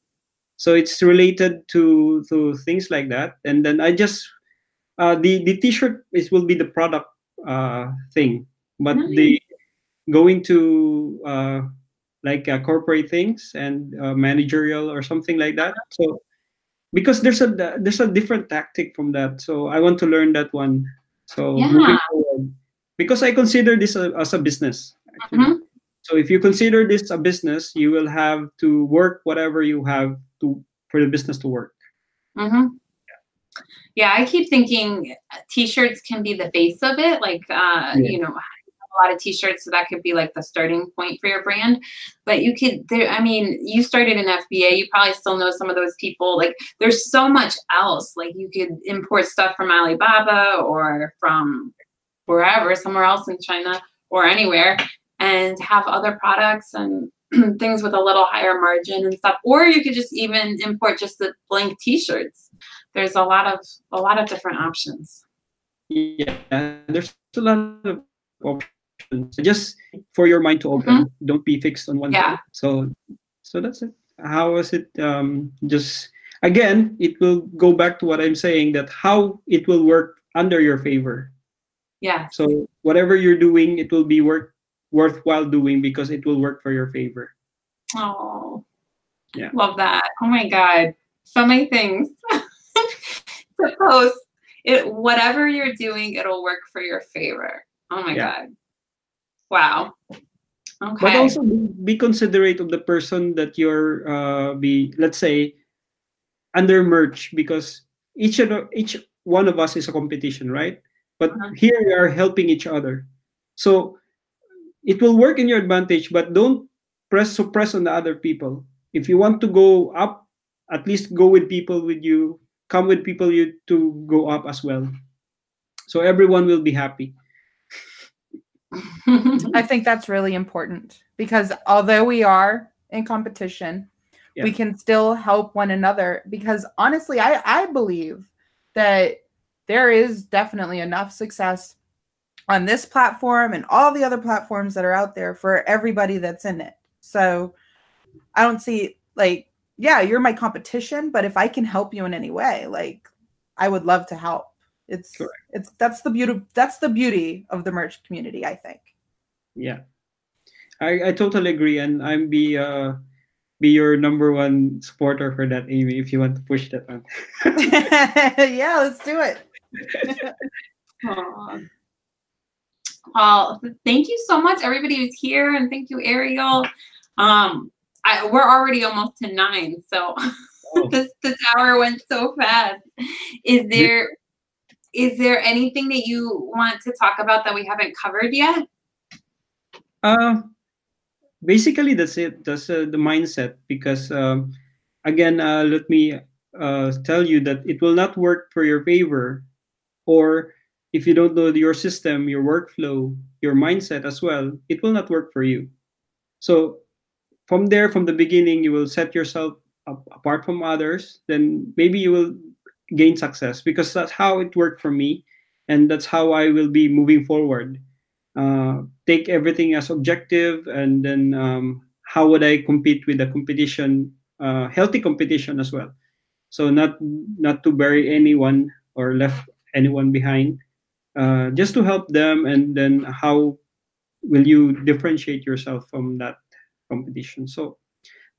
so it's related to to things like that and then i just uh the the t-shirt is will be the product uh thing but the going to uh like uh, corporate things and uh, managerial or something like that so because there's a there's a different tactic from that so i want to learn that one so Yeah. forward, because i consider this a, as a business actually. Mhm. So if you consider this a business, you will have to work whatever you have to for the business to work. hmm Yeah, I keep thinking uh, t-shirts can be the base of it. Like, uh, Yeah. you know, a lot of t-shirts, so that could be like the starting point for your brand. But you could, there. I mean, you started in FBA. You probably still know some of those people. Like, there's so much else. Like, you could import stuff from Alibaba or from wherever, somewhere else in China or anywhere, and have other products and things with a little higher margin and stuff. Or you could just even import just the blank t-shirts there's a lot of a lot of different options. Yeah, there's a lot of options. Just for your mind to open. Don't be fixed on one Yeah. thing. So, so that's it. How is it? Um, just again, it will go back to what I'm saying that how it will work under your favor. Yeah. So whatever you're doing, it will be worth worthwhile doing because it will work for your favor. Oh, Yeah. Love that. Oh my God. So many things to post. It whatever you're doing, it'll work for your favor. Oh my Yeah. God. Wow. Okay. But also be, considerate of the person that you're uh, be let's say under merch because each of each one of us is a competition, right? But Uh-huh. here we are helping each other. So it will work in your advantage, but don't press suppress on the other people. If you want to go up, at least go with people with you, come with people you to go up as well. So everyone will be happy. I think that's really important because although we are in competition, we can still help one another. Because honestly, I, I believe that there is definitely enough success on this platform and all the other platforms that are out there for everybody that's in it. So I don't see like, yeah, you're my competition, but if I can help you in any way, like I would love to help. It's Correct. it's that's the beauty that's the beauty of the merch community, I think. Yeah, I, I totally agree, and I'm be uh be your number one supporter for that, Amy. If you want to push that one. yeah, let's do it. Aw. Well, thank you so much, everybody who's here, and thank you, Ariel. Um, I, we're already almost to nine, so Oh. this this hour went so fast. Is there is there anything that you want to talk about that we haven't covered yet? Uh, basically that's it. That's uh, the mindset because um, again, uh, let me uh, tell you that it will not work for your favor, or if you don't know your system, your workflow, your mindset as well, it will not work for you. So from there, from the beginning, you will set yourself apart from others. Then maybe you will gain success because that's how it worked for me, and that's how I will be moving forward. Uh, take everything as objective and then um, how would i compete with the competition uh, healthy competition as well. So not not to bury anyone or left anyone behind uh, just to help them and then how will you differentiate yourself from that competition? So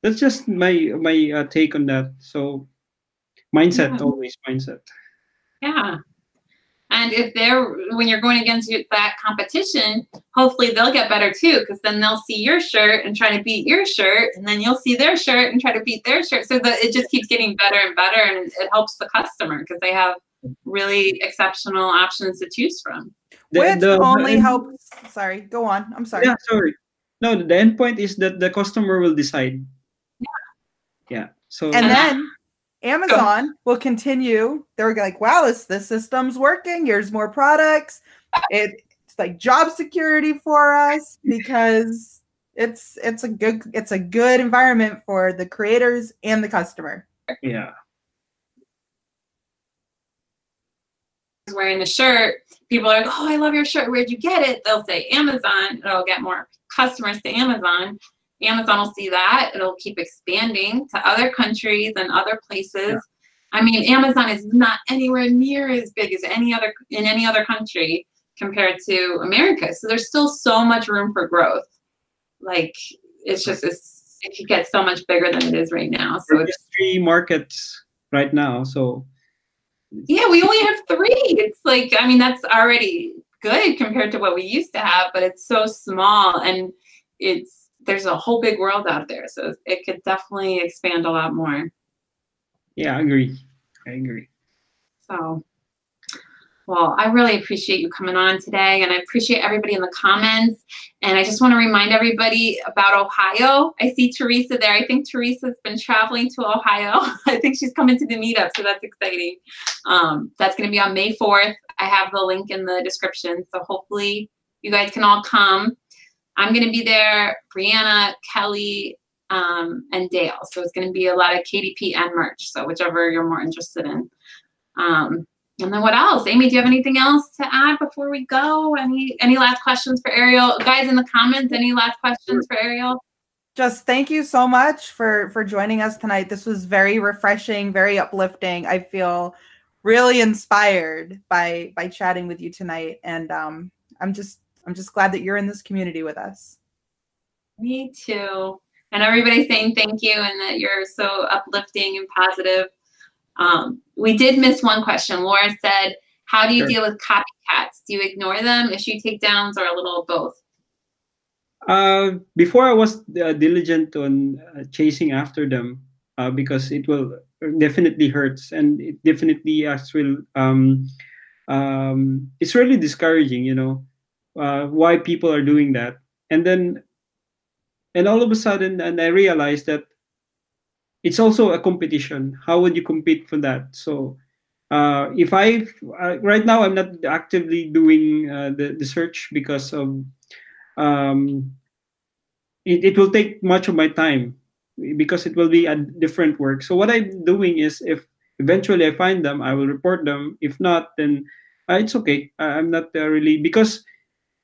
that's just my my uh, take on that. So mindset Yeah. always mindset Yeah. And if they're when you're going against that competition, hopefully they'll get better too, because then they'll see your shirt and try to beat your shirt, and then you'll see their shirt and try to beat their shirt. So that it just keeps getting better and better, and it, it helps the customer because they have really exceptional options to choose from. The- Which the- the only end- helps. Sorry, go on. I'm sorry. Yeah, sorry. No, the end point is that the customer will decide. Yeah. Yeah. So And And then Amazon will continue. They're like, wow, this this system's working. Here's more products. It, it's like job security for us because it's it's a good it's a good environment for the creators and the customer. yeah. wearing the shirt, people are like, "Oh, I love your shirt. Where'd you get it?" They'll say Amazon. It'll get more customers to Amazon. Amazon will see that. It'll keep expanding to other countries and other places. Yeah. I mean, Amazon is not anywhere near as big as any other in any other country compared to America. So there's still so much room for growth. Like it's just it's, it could get so much bigger than it is right now. So There's it's three markets right now. So Yeah, we only have three. It's like, I mean, that's already good compared to what we used to have, but it's so small and it's, there's a whole big world out there. So it could definitely expand a lot more. yeah, I agree. I agree. So, well, I really appreciate you coming on today and I appreciate everybody in the comments. And I just want to remind everybody about Ohio. I see Teresa there. I think Teresa's been traveling to Ohio. I think she's coming to the meetup, so that's exciting. Um, that's going to be on May 4th. I have the link in the description. So hopefully you guys can all come. I'm going to be there, Brianna, Kelly, um, and Dale. So it's going to be a lot of KDP and merch. So whichever you're more interested in. Um, and then what else? Amy, do you have anything else to add before we go? Any any last questions for Ariel? Guys in the comments, any last questions for Ariel? Just thank you so much for for joining us tonight. This was very refreshing, very uplifting. I feel really inspired by by chatting with you tonight and um I'm just I'm just glad that you're in this community with us. Me too. And everybody's saying thank you and that you're so uplifting and positive. Um, we did miss one question. Laura said, How do you Sure. deal with copycats? Do you ignore them, issue takedowns, or a little of both? Uh, before I was uh, diligent on uh, chasing after them uh, because it will definitely hurts and it definitely as will um, um, it's really discouraging, you know, uh, why people are doing that. And then, and all of a sudden, and I realized that it's also a competition. How would you compete for that? So, uh, if I uh, right now I'm not actively doing uh, the the search because of um, it, it will take much of my time because it will be a different work. So what I'm doing is if eventually I find them, I will report them. If not, then uh, it's okay. I- I'm not uh, really because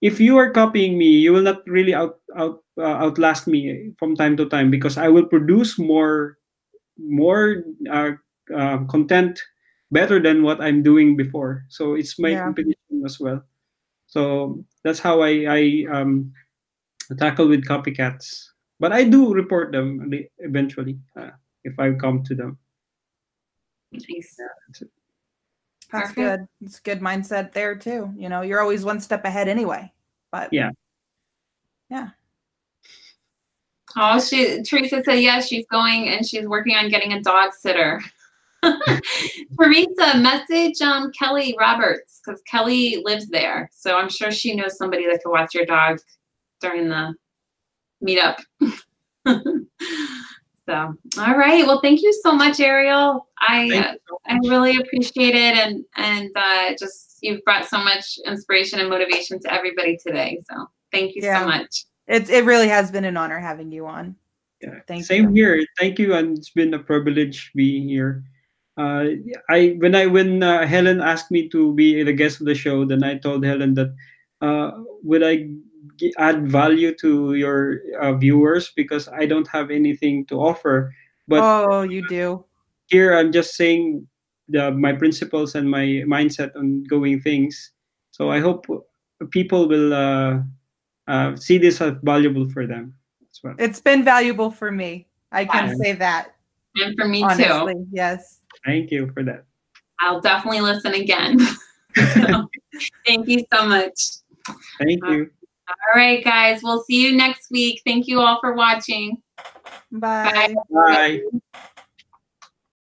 if you are copying me, you will not really out out uh, outlast me from time to time because I will produce more more uh, uh, content better than what I'm doing before. So it's my Yeah. competition as well. So that's how I I um, tackle with copycats. But I do report them eventually uh, if I come to them. Nice. That's Perfect. good. It's good mindset there too. You know, you're always one step ahead anyway. But Yeah. Yeah. Oh, she Teresa said yes, she's going and she's working on getting a dog sitter. Teresa, message um, Kelly Roberts because Kelly lives there, so I'm sure she knows somebody that can watch your dog during the meetup. so, all right. Well, thank you so much, Ariel. I Thank uh, you so I really appreciate it, and and uh, just you've brought so much inspiration and motivation to everybody today. So, thank you Yeah. so much. it it really has been an honor having you on. Yeah. Thank Same you. here. Thank you, and it's been a privilege being here. Uh, I when I when uh, Helen asked me to be the guest of the show, then I told Helen that uh, would I g- add value to your uh, viewers because I don't have anything to offer. But oh, you do. here I'm just saying the, my principles and my mindset on going things. So I hope people will uh, uh, see this as valuable for them as well. It's been valuable for me. I can Yeah. say that. And for me honestly. too. Yes. Thank you for that. I'll definitely listen again. So, thank you so much. Thank Uh, you. All right, guys. We'll see you next week. Thank you all for watching. Bye. Bye. Bye.